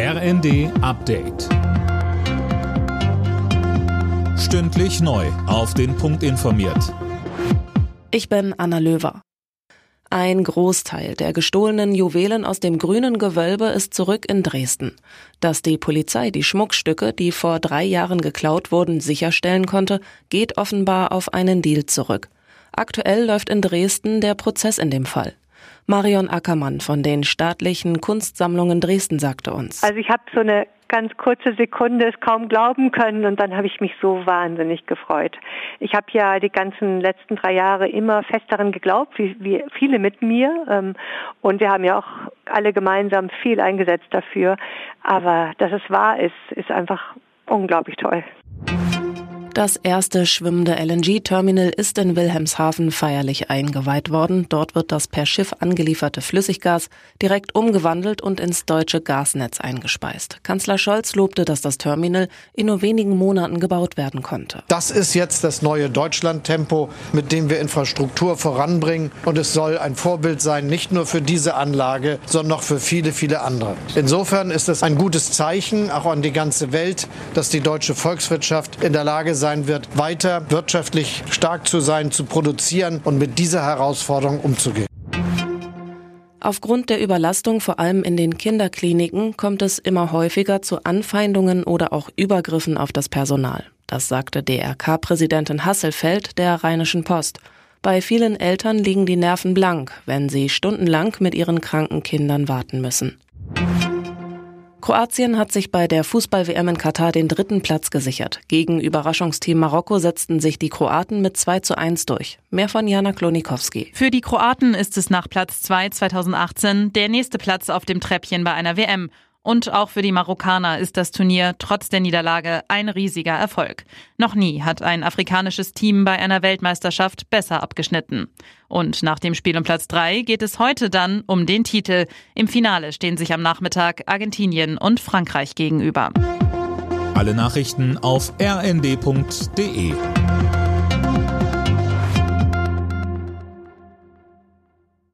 RND Update. Stündlich neu. Auf den Punkt informiert. Ich bin Anna Löwer. Ein Großteil der gestohlenen Juwelen aus dem grünen Gewölbe ist zurück in Dresden. Dass die Polizei die Schmuckstücke, die vor drei Jahren geklaut wurden, sicherstellen konnte, geht offenbar auf einen Deal zurück. Aktuell läuft in Dresden der Prozess in dem Fall. Marion Ackermann von den staatlichen Kunstsammlungen Dresden sagte uns. Also ich habe so eine ganz kurze Sekunde es kaum glauben können und dann habe ich mich so wahnsinnig gefreut. Ich habe ja die ganzen letzten drei Jahre immer fest daran geglaubt, wie, wie viele mit mir ähm, und wir haben ja auch alle gemeinsam viel eingesetzt dafür. Aber dass es wahr ist, ist einfach unglaublich toll. Das erste schwimmende LNG-Terminal ist in Wilhelmshaven feierlich eingeweiht worden. Dort wird das per Schiff angelieferte Flüssiggas direkt umgewandelt und ins deutsche Gasnetz eingespeist. Kanzler Scholz lobte, dass das Terminal in nur wenigen Monaten gebaut werden konnte. Das ist jetzt das neue Deutschland-Tempo, mit dem wir Infrastruktur voranbringen. Und es soll ein Vorbild sein, nicht nur für diese Anlage, sondern auch für viele, viele andere. Insofern ist es ein gutes Zeichen, auch an die ganze Welt, dass die deutsche Volkswirtschaft in der Lage sein sein wird, weiter wirtschaftlich stark zu sein, zu produzieren und mit dieser Herausforderung umzugehen. Aufgrund der Überlastung vor allem in den Kinderkliniken kommt es immer häufiger zu Anfeindungen oder auch Übergriffen auf das Personal. Das sagte DRK-Präsidentin Hasselfeld der Rheinischen Post. Bei vielen Eltern liegen die Nerven blank, wenn sie stundenlang mit ihren kranken Kindern warten müssen. Kroatien hat sich bei der Fußball-WM in Katar den dritten Platz gesichert. Gegen Überraschungsteam Marokko setzten sich die Kroaten mit 2 zu 1 durch. Mehr von Jana Klonikowski. Für die Kroaten ist es nach Platz 2 2018 der nächste Platz auf dem Treppchen bei einer WM. Und auch für die Marokkaner ist das Turnier trotz der Niederlage ein riesiger Erfolg. Noch nie hat ein afrikanisches Team bei einer Weltmeisterschaft besser abgeschnitten. Und nach dem Spiel um Platz drei geht es heute dann um den Titel. Im Finale stehen sich am Nachmittag Argentinien und Frankreich gegenüber. Alle Nachrichten auf rnd.de